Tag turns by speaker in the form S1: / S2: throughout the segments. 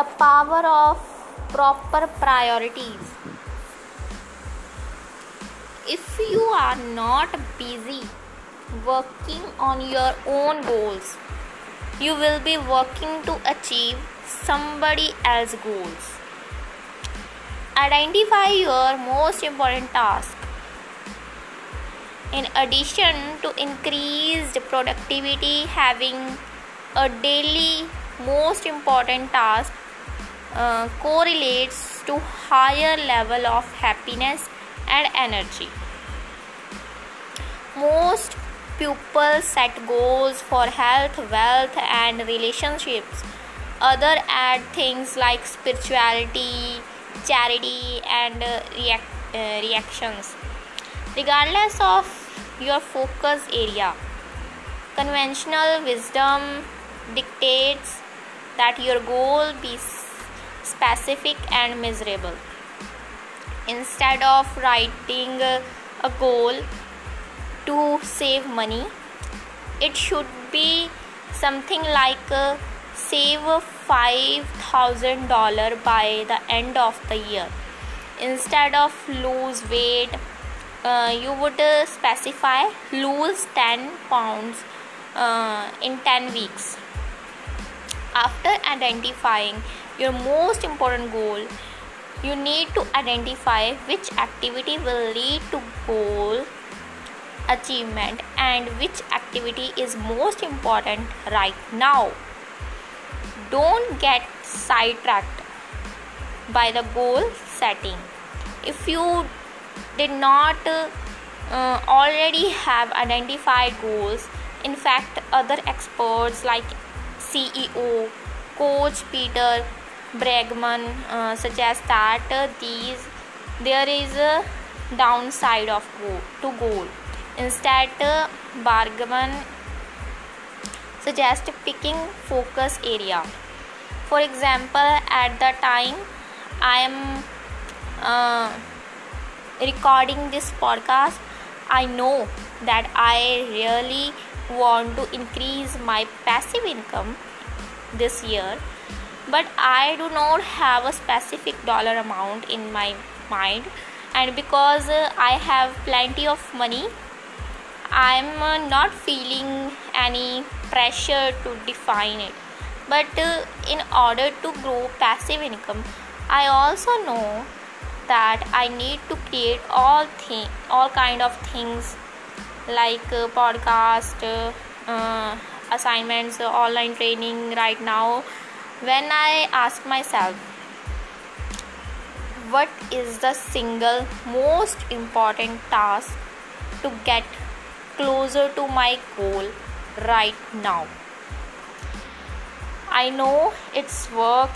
S1: the power of proper priorities. If you are not busy working on your own goals, you will be working to achieve somebody else's goals. Identify your most important task. In addition to increased productivity, having a daily most important task uh, correlates to higher level of happiness and energy. Most pupils set goals for health wealth and relationships. Other add things like spirituality charity and uh, react, uh, reactions. Regardless of your focus area conventional wisdom dictates that your goal be specific and miserable. Instead of writing a goal to save money, it should be something like uh, save $5000 by the end of the year. Instead of lose weight, uh, you would uh, specify lose 10 pounds uh, in 10 weeks after identifying your most important goal, you need to identify which activity will lead to goal achievement and which activity is most important right now. Don't get sidetracked by the goal setting. If you did not uh, already have identified goals, in fact, other experts like CEO coach Peter Bregman uh, suggests that uh, these there is a downside of goal, to goal. Instead, uh, Bregman suggests picking focus area. For example, at the time I am uh, recording this podcast, I know that I really want to increase my passive income this year but i do not have a specific dollar amount in my mind. And because uh, i have plenty of money i'm uh, not feeling any pressure to define it. But uh, in order to grow passive income i also know that i need to create all thing all kind of things like uh, podcast uh, uh, assignments online training right now when i ask myself what is the single most important task to get closer to my goal right now? I know it's work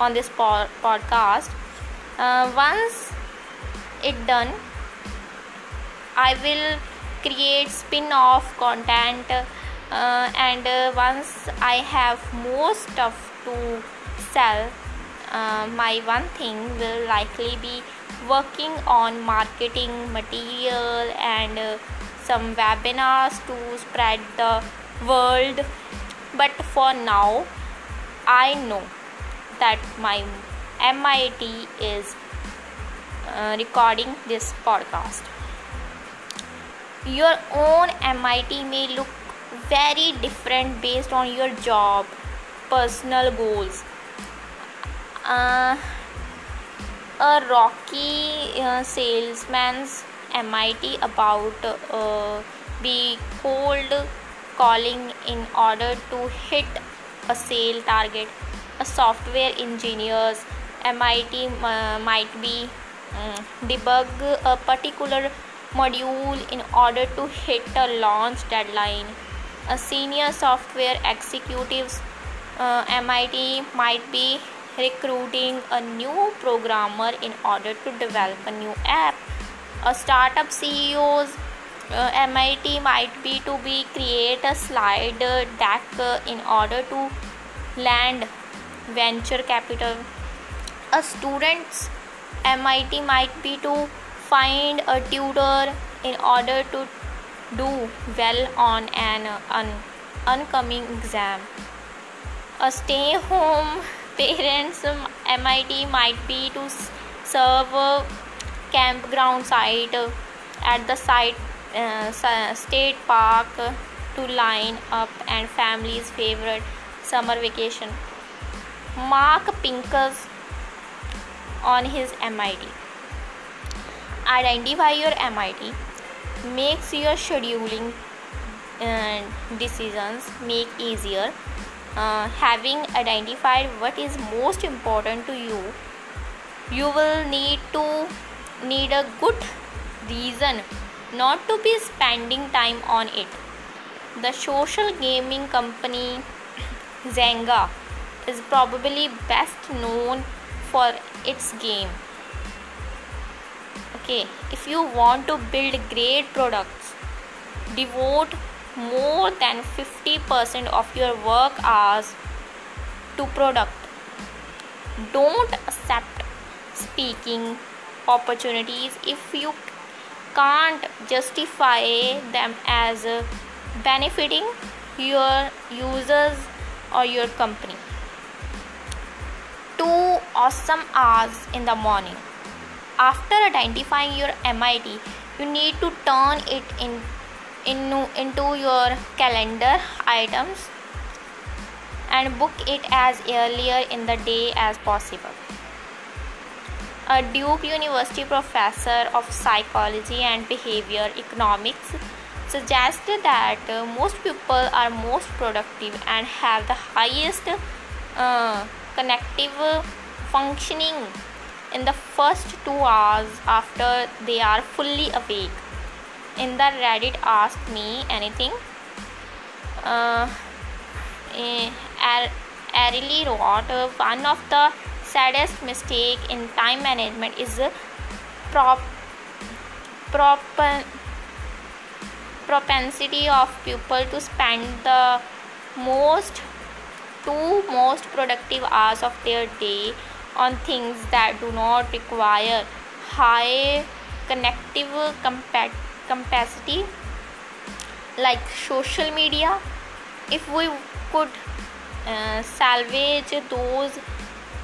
S1: on this po- podcast. Uh, once it done I will create spin off content uh, and uh, once I have more stuff to sell uh, my one thing will likely be working on marketing material and uh, some webinars to spread the world. But for now I know that my MIT is uh, recording this podcast. Your own MIT may look very different based on your job, personal goals. Uh, a rocky uh, salesman's MIT about uh, be cold calling in order to hit a sale target. A software engineer's MIT uh, might be um, debug a particular module in order to hit a launch deadline. A senior software executive's uh, MIT might be recruiting a new programmer in order to develop a new app. A startup CEO's uh, MIT might be to be create a slide deck uh, in order to land venture capital. A student's MIT might be to find a tutor in order to do well on an, an oncoming exam. A stay home parents MIT might be to serve a campground site at the site uh, state park to line up and family's favorite summer vacation. Mark Pincus on his MIT. Identify your MIT makes your scheduling decisions make easier. Uh, having identified what is most important to you, you will need to need a good reason not to be spending time on it. The social gaming company Zynga is probably best known for its game okay if you want to build great products devote more than 50% of your work hours to product. Don't accept speaking opportunities if you can't justify them as benefiting your users or your company. Two awesome hours in the morning after identifying your MIT, you need to turn it in, in into your calendar items and book it as earlier in the day as possible. A Duke University professor of psychology and behavior economics suggested that uh, most people are most productive and have the highest uh, connective functioning in the first two hours after they are fully awake. In the Reddit Ask Me Anything, uh, eh, Ariely wrote uh, one of the saddest mistake in time management is prop, prop, propensity of people to spend the most two most productive hours of their day on things that do not require high connective capacity like social media. If we could uh, salvage those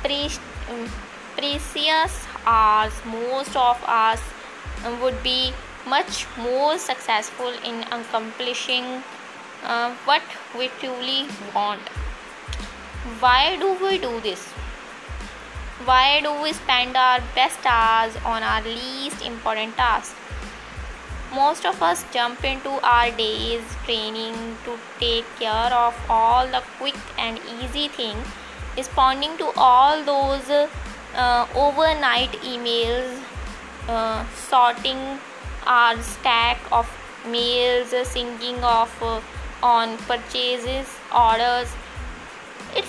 S1: pre- um, precious hours most of us would be much more successful in accomplishing uh, what we truly want. Why do we do this why do we spend our best hours on our least important tasks? Most of us jump into our days training to take care of all the quick and easy things, responding to all those uh, overnight emails, uh, sorting our stack of mails, singing off uh, on purchases, orders. It,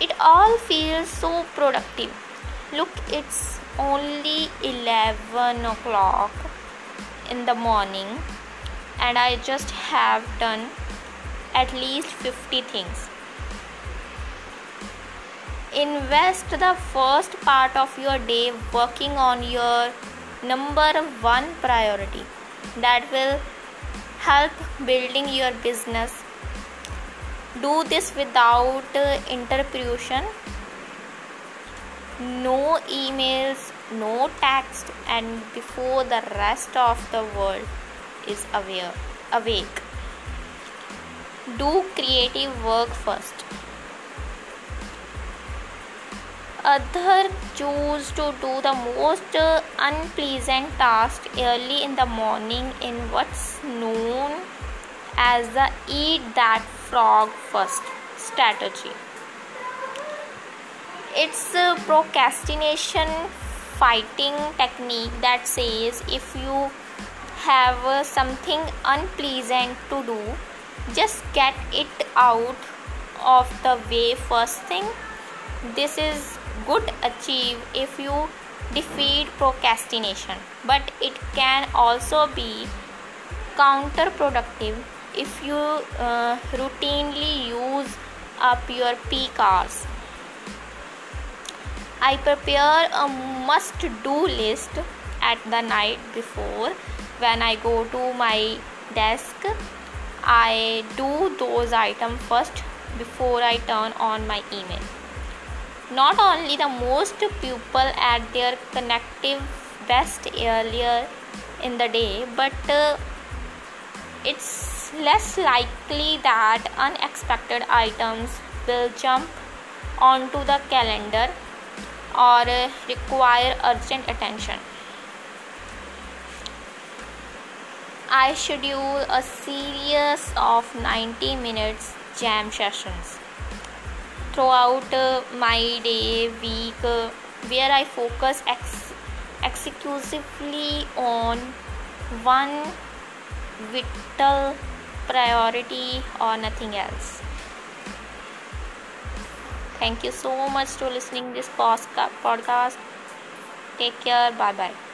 S1: it all feels so productive look it's only 11 o'clock in the morning and i just have done at least 50 things. Invest the first part of your day working on your number one priority. That will help building your business. Do this without uh, interruption no emails, no text, and before the rest of the world is aware, awake. Do creative work first. Other choose to do the most unpleasant task early in the morning in what's known as the eat that frog first strategy it's a procrastination fighting technique that says if you have uh, something unpleasant to do just get it out of the way first thing. This is good achieve if you defeat procrastination. But it can also be counterproductive if you uh, routinely use up your peak hours I prepare a must do list at the night before when I go to my desk. I do those items first before I turn on my email. Not only the most people at their connective best earlier in the day, but uh, it's less likely that unexpected items will jump onto the calendar or uh, require urgent attention. I schedule a series of 90 minutes jam sessions throughout uh, my day week uh, where I focus ex- exclusively on one vital priority or nothing else thank you so much to listening this podcast. Take care. Bye bye